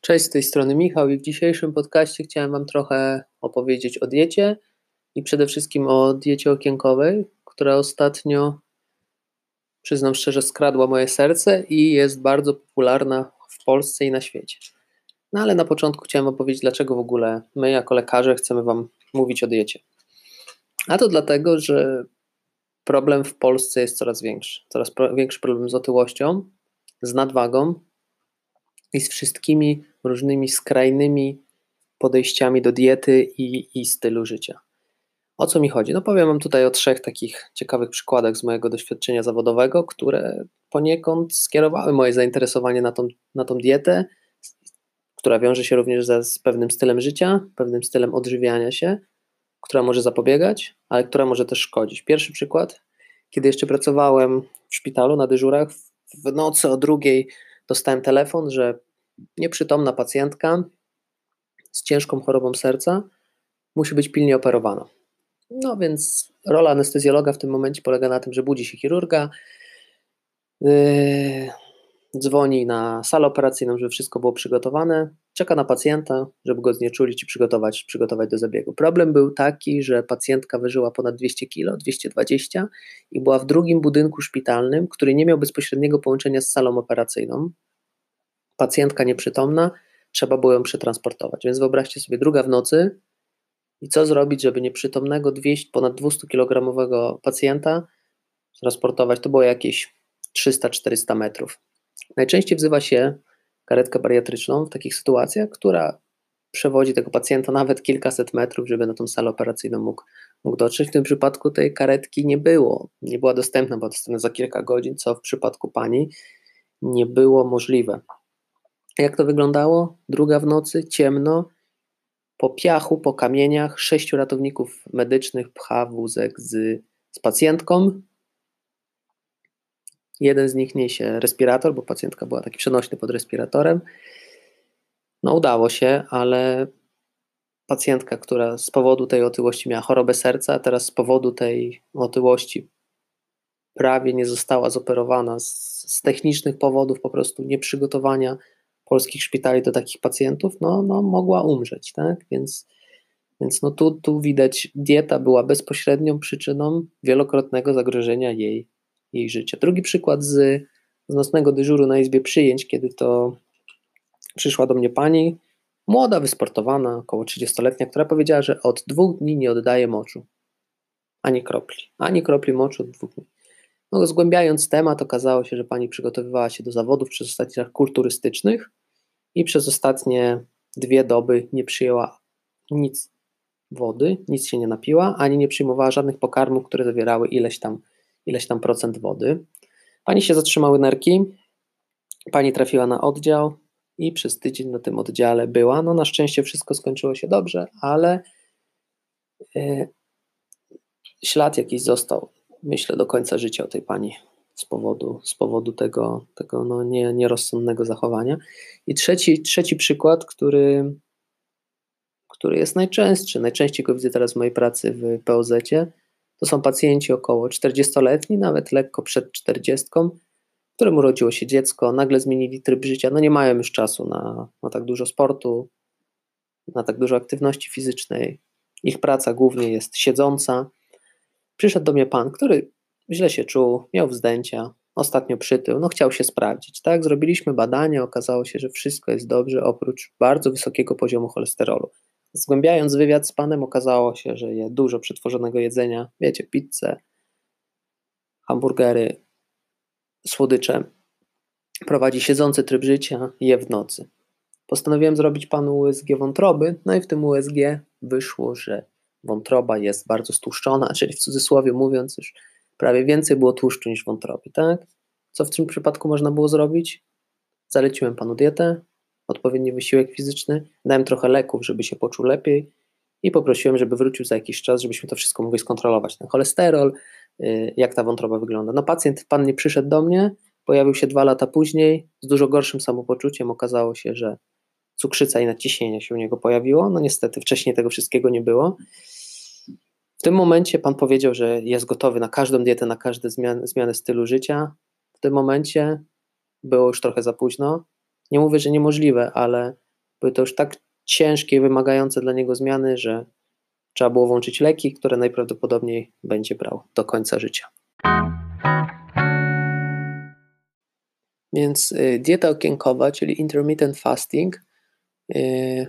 Cześć, z tej strony Michał i w dzisiejszym podcaście chciałem Wam trochę opowiedzieć o diecie i przede wszystkim o diecie okienkowej, która ostatnio, przyznam szczerze, skradła moje serce i jest bardzo popularna w Polsce i na świecie. No ale na początku chciałem opowiedzieć, dlaczego w ogóle my jako lekarze chcemy Wam mówić o diecie. A to dlatego, że problem w Polsce jest coraz większy. Coraz większy problem z otyłością, z nadwagą i z wszystkimi różnymi skrajnymi podejściami do diety i, i stylu życia. O co mi chodzi? No powiem Wam tutaj o trzech takich ciekawych przykładach z mojego doświadczenia zawodowego, które poniekąd skierowały moje zainteresowanie na tą, na tą dietę, która wiąże się również ze, z pewnym stylem życia, pewnym stylem odżywiania się, która może zapobiegać, ale która może też szkodzić. Pierwszy przykład, kiedy jeszcze pracowałem w szpitalu na dyżurach, w nocy o drugiej dostałem telefon, że nieprzytomna pacjentka z ciężką chorobą serca musi być pilnie operowana. No więc rola anestezjologa w tym momencie polega na tym, że budzi się chirurga, yy, dzwoni na salę operacyjną, żeby wszystko było przygotowane, czeka na pacjenta, żeby go znieczulić i przygotować, przygotować do zabiegu. Problem był taki, że pacjentka wyżyła ponad 200 kg, 220 i była w drugim budynku szpitalnym, który nie miał bezpośredniego połączenia z salą operacyjną. Pacjentka nieprzytomna, trzeba było ją przetransportować. Więc wyobraźcie sobie, druga w nocy i co zrobić, żeby nieprzytomnego 200, ponad 200 kg pacjenta transportować, to było jakieś 300-400 metrów. Najczęściej wzywa się karetkę bariatryczną w takich sytuacjach, która przewodzi tego pacjenta nawet kilkaset metrów, żeby na tą salę operacyjną mógł, mógł dotrzeć. W tym przypadku tej karetki nie było, nie była dostępna, była dostępna za kilka godzin, co w przypadku pani nie było możliwe. Jak to wyglądało? Druga w nocy, ciemno, po piachu, po kamieniach, sześciu ratowników medycznych pcha wózek z, z pacjentką. Jeden z nich niesie respirator, bo pacjentka była taki przenośny pod respiratorem. No udało się, ale pacjentka, która z powodu tej otyłości miała chorobę serca, a teraz z powodu tej otyłości prawie nie została zoperowana z, z technicznych powodów, po prostu nieprzygotowania polskich szpitali do takich pacjentów, no, no mogła umrzeć, tak? Więc, więc no tu, tu widać, dieta była bezpośrednią przyczyną wielokrotnego zagrożenia jej, jej życia. Drugi przykład z, z nocnego dyżuru na izbie przyjęć, kiedy to przyszła do mnie pani, młoda, wysportowana, około 30-letnia, która powiedziała, że od dwóch dni nie oddaje moczu. Ani kropli. Ani kropli moczu od dwóch dni. No, zgłębiając temat, okazało się, że pani przygotowywała się do zawodów przez ostatnich lat kulturystycznych i przez ostatnie dwie doby nie przyjęła nic wody, nic się nie napiła, ani nie przyjmowała żadnych pokarmów, które zawierały ileś tam, ileś tam procent wody. Pani się zatrzymały nerki, pani trafiła na oddział i przez tydzień na tym oddziale była. No na szczęście wszystko skończyło się dobrze, ale yy, ślad jakiś został, myślę, do końca życia o tej pani z powodu, z powodu tego, tego no nie, nierozsądnego zachowania. I trzeci, trzeci przykład, który, który jest najczęstszy, najczęściej go widzę teraz w mojej pracy w POZ, to są pacjenci około 40-letni, nawet lekko przed 40, którym urodziło się dziecko, nagle zmienili tryb życia, no nie mają już czasu na, na tak dużo sportu, na tak dużo aktywności fizycznej. Ich praca głównie jest siedząca. Przyszedł do mnie pan, który źle się czuł, miał wzdęcia, ostatnio przytył, no chciał się sprawdzić. Tak, zrobiliśmy badania, okazało się, że wszystko jest dobrze, oprócz bardzo wysokiego poziomu cholesterolu. Zgłębiając wywiad z panem, okazało się, że je dużo przetworzonego jedzenia, wiecie, pizzę, hamburgery, słodycze. Prowadzi siedzący tryb życia, je w nocy. Postanowiłem zrobić panu USG wątroby, no i w tym USG wyszło, że wątroba jest bardzo stłuszczona, czyli w cudzysłowie mówiąc, już prawie więcej było tłuszczu niż wątroby, tak? Co w tym przypadku można było zrobić? Zaleciłem panu dietę, odpowiedni wysiłek fizyczny, dałem trochę leków, żeby się poczuł lepiej i poprosiłem, żeby wrócił za jakiś czas, żebyśmy to wszystko mogli skontrolować. Ten cholesterol, y, jak ta wątroba wygląda. No pacjent, pan nie przyszedł do mnie, pojawił się dwa lata później z dużo gorszym samopoczuciem. Okazało się, że cukrzyca i nadciśnienie się u niego pojawiło. No niestety wcześniej tego wszystkiego nie było. W tym momencie pan powiedział, że jest gotowy na każdą dietę, na każde zmiany, zmiany stylu życia. W tym momencie było już trochę za późno. Nie mówię, że niemożliwe, ale były to już tak ciężkie wymagające dla niego zmiany, że trzeba było włączyć leki, które najprawdopodobniej będzie brał do końca życia. Więc y, dieta okienkowa, czyli intermittent fasting, y,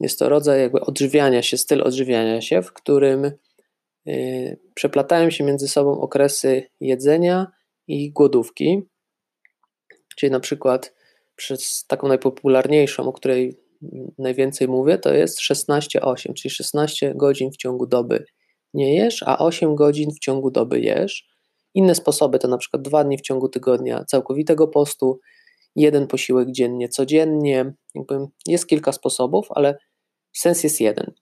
jest to rodzaj jakby odżywiania się, styl odżywiania się, w którym y, przeplatają się między sobą okresy jedzenia i głodówki. Czyli na przykład przez taką najpopularniejszą, o której najwięcej mówię, to jest 16-8, czyli 16 godzin w ciągu doby nie jesz, a 8 godzin w ciągu doby jesz. Inne sposoby to na przykład dwa dni w ciągu tygodnia całkowitego postu, jeden posiłek dziennie, codziennie. Jest kilka sposobów, ale sens jest jeden.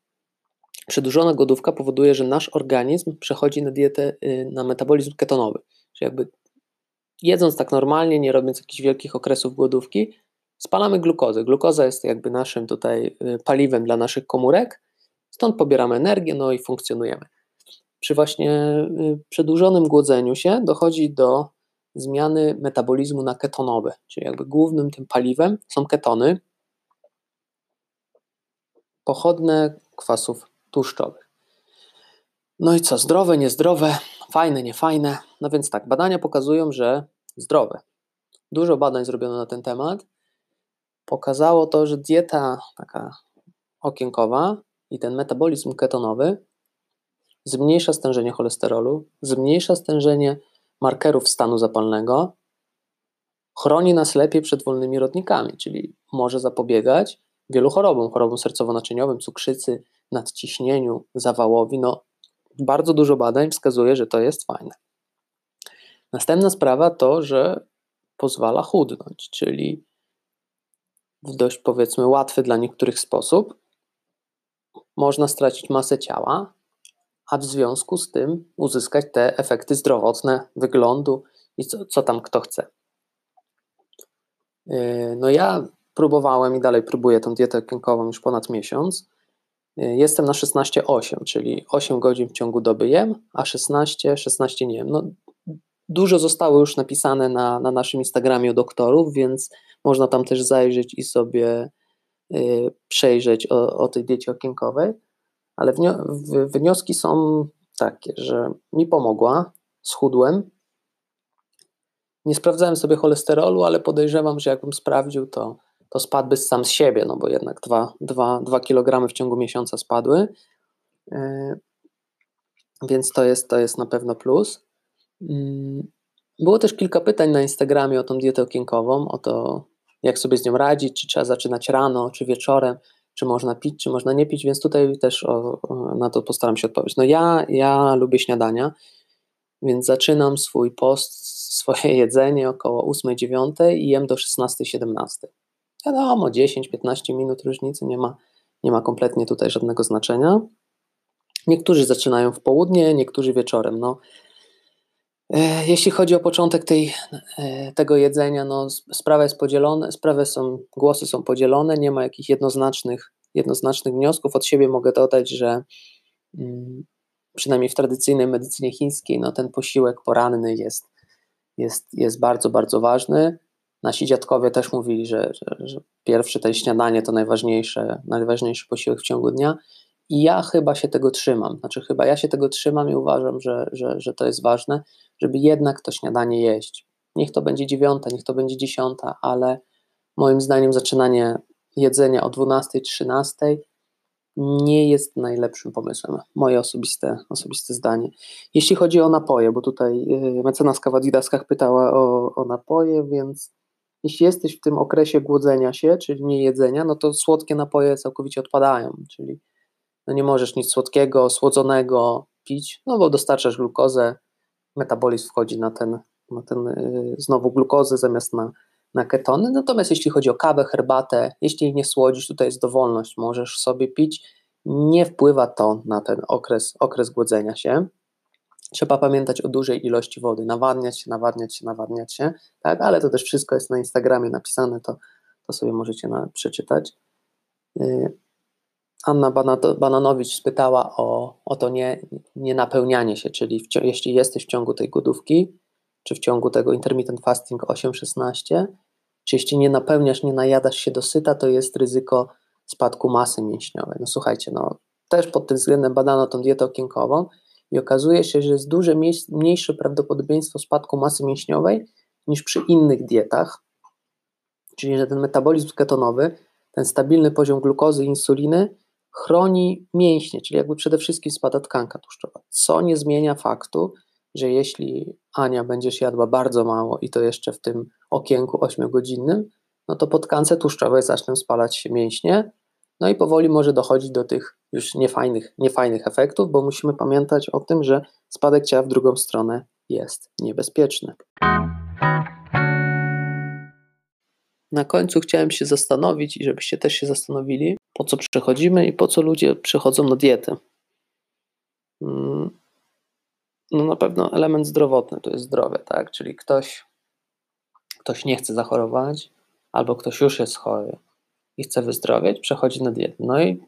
Przedłużona głodówka powoduje, że nasz organizm przechodzi na dietę, y, na metabolizm ketonowy. Czyli jakby jedząc tak normalnie, nie robiąc jakichś wielkich okresów głodówki, spalamy glukozę. Glukoza jest jakby naszym tutaj y, paliwem dla naszych komórek, stąd pobieramy energię, no i funkcjonujemy. Przy właśnie y, przedłużonym głodzeniu się dochodzi do zmiany metabolizmu na ketonowy, czyli jakby głównym tym paliwem są ketony, pochodne kwasów tłuszczowych. No i co, zdrowe, niezdrowe, fajne, niefajne? No więc tak, badania pokazują, że zdrowe. Dużo badań zrobiono na ten temat. Pokazało to, że dieta taka okienkowa i ten metabolizm ketonowy zmniejsza stężenie cholesterolu, zmniejsza stężenie markerów stanu zapalnego, chroni nas lepiej przed wolnymi rodnikami, czyli może zapobiegać wielu chorobom, chorobom sercowo-naczyniowym, cukrzycy, nadciśnieniu, zawałowi. No, bardzo dużo badań wskazuje, że to jest fajne. Następna sprawa to, że pozwala chudnąć, czyli w dość powiedzmy łatwy dla niektórych sposób można stracić masę ciała, a w związku z tym uzyskać te efekty zdrowotne wyglądu i co, co tam kto chce. Yy, no ja próbowałem i dalej próbuję tą dietę okienkową już ponad miesiąc. Yy, jestem na 16-8, czyli 8 godzin w ciągu doby jem, a 16, 16 nie jem. No, dużo zostało już napisane na, na naszym Instagramie u doktorów, więc można tam też zajrzeć i sobie yy, przejrzeć o, o tej diecie okienkowej ale wnioski są takie, że mi pomogła, schudłem. Nie sprawdzałem sobie cholesterolu, ale podejrzewam, że jakbym sprawdził, to, to spadłby sam z siebie, no bo jednak 2, 2, 2 kg w ciągu miesiąca spadły. Yy, więc to jest, to jest na pewno plus. Yy, było też kilka pytań na Instagramie o tą dietę okienkową, o to, jak sobie z nią radzić, czy trzeba zaczynać rano, czy wieczorem czy można pić, czy można nie pić, więc tutaj też o, o, na to postaram się odpowiedzieć. No ja, ja lubię śniadania, więc zaczynam swój post, swoje jedzenie około 8-9 i jem do 16-17. Wiadomo, 10-15 minut różnicy, nie ma, nie ma kompletnie tutaj żadnego znaczenia. Niektórzy zaczynają w południe, niektórzy wieczorem. No, jeśli chodzi o początek tej, e, tego jedzenia, no, sprawa jest podzielona, sprawy są, głosy są podzielone, nie ma jakichś jednoznacznych, jednoznacznych wniosków. Od siebie mogę dodać, że mm, przynajmniej w tradycyjnej medycynie chińskiej, no, ten posiłek poranny jest, jest, jest bardzo, bardzo ważny. Nasi dziadkowie też mówili, że, że, że pierwsze to śniadanie to najważniejsze, najważniejszy posiłek w ciągu dnia. I ja chyba się tego trzymam. Znaczy, chyba ja się tego trzymam i uważam, że, że, że to jest ważne żeby jednak to śniadanie jeść. Niech to będzie dziewiąta, niech to będzie dziesiąta, ale moim zdaniem zaczynanie jedzenia o 12, 13 nie jest najlepszym pomysłem. Moje osobiste, osobiste zdanie. Jeśli chodzi o napoje, bo tutaj y, mecenaska w Adidaskach pytała o, o napoje, więc jeśli jesteś w tym okresie głodzenia się, czyli nie jedzenia, no to słodkie napoje całkowicie odpadają, czyli no nie możesz nic słodkiego, słodzonego pić, no bo dostarczasz glukozę, metabolizm wchodzi na ten, na ten y, znowu glukozę zamiast na, na ketony. Natomiast jeśli chodzi o kawę, herbatę, jeśli nie słodzisz, tutaj jest dowolność, możesz sobie pić. Nie wpływa to na ten okres, okres głodzenia się. Trzeba pamiętać o dużej ilości wody, nawadniać się, nawadniać się, nawadniać się, tak, ale to też wszystko jest na Instagramie napisane, to, to sobie możecie na, przeczytać. Anna Bananowicz spytała o, o to nie, nie napełnianie się, czyli w, jeśli jesteś w ciągu tej głodówki, czy w ciągu tego intermittent fasting 8-16, czy jeśli nie napełniasz, nie najadasz się dosyta, to jest ryzyko spadku masy mięśniowej. No słuchajcie, no też pod tym względem badano tą dietę okienkową i okazuje się, że jest duże mniejsze prawdopodobieństwo spadku masy mięśniowej niż przy innych dietach, czyli że ten metabolizm ketonowy, ten stabilny poziom glukozy i insuliny chroni mięśnie, czyli jakby przede wszystkim spada tkanka tłuszczowa, co nie zmienia faktu, że jeśli Ania będziesz jadła bardzo mało i to jeszcze w tym okienku 8-godzinnym, no to po tkance tłuszczowej zaczną spalać się mięśnie, no i powoli może dochodzić do tych już niefajnych, niefajnych efektów, bo musimy pamiętać o tym, że spadek ciała w drugą stronę jest niebezpieczny. Na końcu chciałem się zastanowić i żebyście też się zastanowili, po co przechodzimy i po co ludzie przechodzą na dietę. Mm, no na pewno element zdrowotny to jest zdrowie, tak? Czyli ktoś, ktoś nie chce zachorować, albo ktoś już jest chory i chce wyzdrowieć, przechodzi na dietę. No i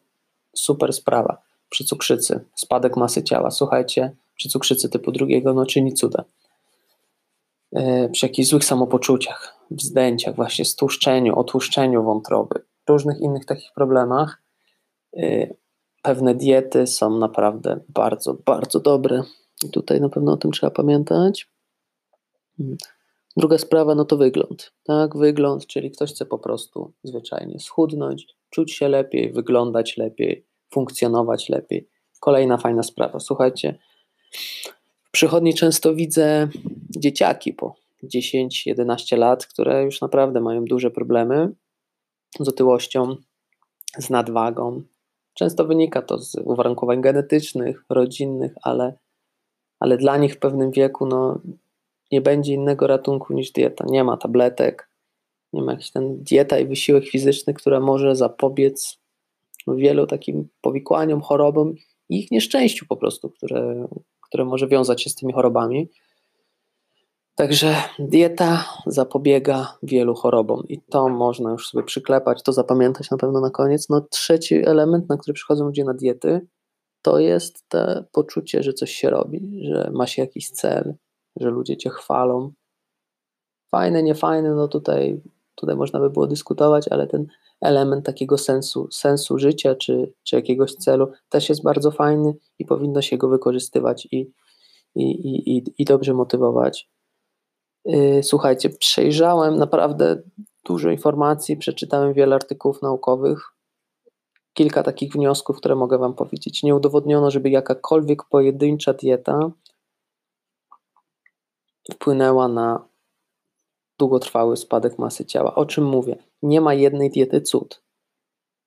super sprawa. Przy cukrzycy, spadek masy ciała. Słuchajcie, przy cukrzycy typu drugiego, no czyni cuda. Yy, przy jakichś złych samopoczuciach, wzdęciach, właśnie stłuszczeniu, otłuszczeniu wątroby, różnych innych takich problemach, yy, pewne diety są naprawdę bardzo, bardzo dobre. I tutaj na pewno o tym trzeba pamiętać. Hmm. Druga sprawa, no to wygląd. Tak, wygląd, czyli ktoś chce po prostu zwyczajnie schudnąć, czuć się lepiej, wyglądać lepiej, funkcjonować lepiej. Kolejna fajna sprawa. Słuchajcie, w przychodni często widzę dzieciaki po 10-11 lat, które już naprawdę mają duże problemy z otyłością, z nadwagą. Często wynika to z uwarunkowań genetycznych, rodzinnych, ale, ale dla nich w pewnym wieku no, nie będzie innego ratunku niż dieta. Nie ma tabletek, nie ma jakiś ten dieta i wysiłek fizyczny, która może zapobiec wielu takim powikłaniom, chorobom i ich nieszczęściu po prostu, które, które może wiązać się z tymi chorobami. Także dieta zapobiega wielu chorobom i to można już sobie przyklepać, to zapamiętać na pewno na koniec. No trzeci element, na który przychodzą ludzie na diety, to jest to poczucie, że coś się robi, że ma się jakiś cel, że ludzie cię chwalą. Fajne, niefajne, no tutaj, tutaj można by było dyskutować, ale ten element takiego sensu, sensu życia czy, czy jakiegoś celu też jest bardzo fajny i powinno się go wykorzystywać i, i, i, i dobrze motywować. Y, słuchajcie, przejrzałem naprawdę dużo informacji, przeczytałem wiele artykułów naukowych. Kilka takich wniosków, które mogę Wam powiedzieć. Nie udowodniono, żeby jakakolwiek pojedyncza dieta wpłynęła na długotrwały spadek masy ciała. O czym mówię? Nie ma jednej diety cud.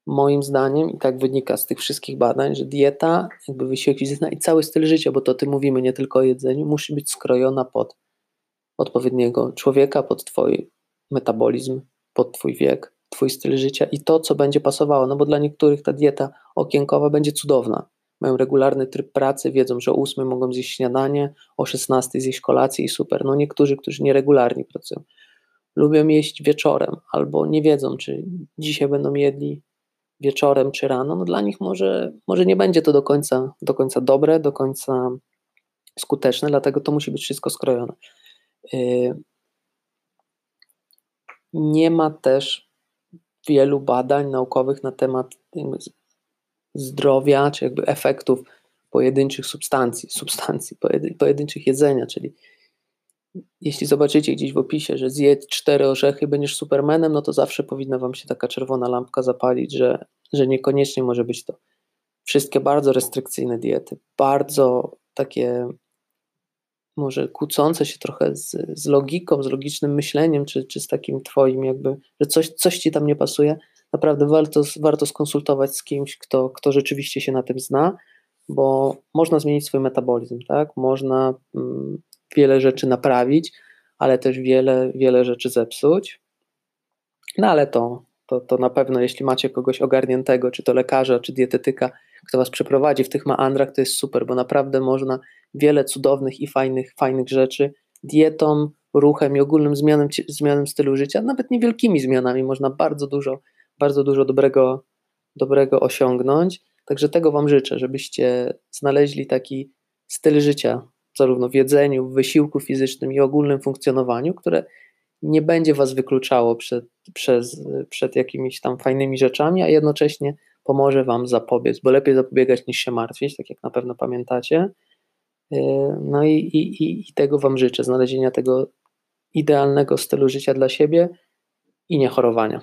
Moim zdaniem, i tak wynika z tych wszystkich badań, że dieta, jakby wysiłek fizyczny i cały styl życia, bo to ty mówimy nie tylko o jedzeniu, musi być skrojona pod odpowiedniego człowieka, pod twój metabolizm, pod twój wiek, twój styl życia i to, co będzie pasowało. No bo dla niektórych ta dieta okienkowa będzie cudowna, mają regularny tryb pracy, wiedzą, że o 8 mogą zjeść śniadanie, o 16 zjeść kolację i super. No niektórzy, którzy nieregularnie pracują, lubią jeść wieczorem albo nie wiedzą, czy dzisiaj będą jedli wieczorem czy rano, no dla nich może, może nie będzie to do końca, do końca dobre, do końca skuteczne, dlatego to musi być wszystko skrojone. Yy, nie ma też wielu badań naukowych na temat zdrowia, czy jakby efektów pojedynczych substancji, substancji, pojedynczych jedzenia, czyli jeśli zobaczycie gdzieś w opisie, że zjedz cztery orzechy będziesz supermenem, no to zawsze powinna wam się taka czerwona lampka zapalić, że, że niekoniecznie może być to. Wszystkie bardzo restrykcyjne diety, bardzo takie może kłócące się trochę z, z logiką, z logicznym myśleniem, czy, czy z takim twoim jakby, że coś, coś ci tam nie pasuje, naprawdę warto, warto skonsultować z kimś, kto, kto rzeczywiście się na tym zna, bo można zmienić swój metabolizm, tak? Można mm, wiele rzeczy naprawić, ale też wiele, wiele rzeczy zepsuć. No ale to, to, to na pewno, jeśli macie kogoś ogarniętego, czy to lekarza, czy dietetyka, kto was przeprowadzi w tych meandrach, to jest super, bo naprawdę można wiele cudownych i fajnych, fajnych rzeczy dietą, ruchem i ogólnym zmianem, zmianem stylu życia, nawet niewielkimi zmianami można bardzo dużo bardzo dużo dobrego, dobrego osiągnąć. Także tego Wam życzę, żebyście znaleźli taki styl życia, zarówno w jedzeniu, w wysiłku fizycznym i ogólnym funkcjonowaniu, które nie będzie Was wykluczało przed, przez, przed jakimiś tam fajnymi rzeczami, a jednocześnie pomoże Wam zapobiec, bo lepiej zapobiegać niż się martwić, tak jak na pewno pamiętacie. Yy, no i, i, i tego Wam życzę, znalezienia tego idealnego stylu życia dla siebie i nie chorowania.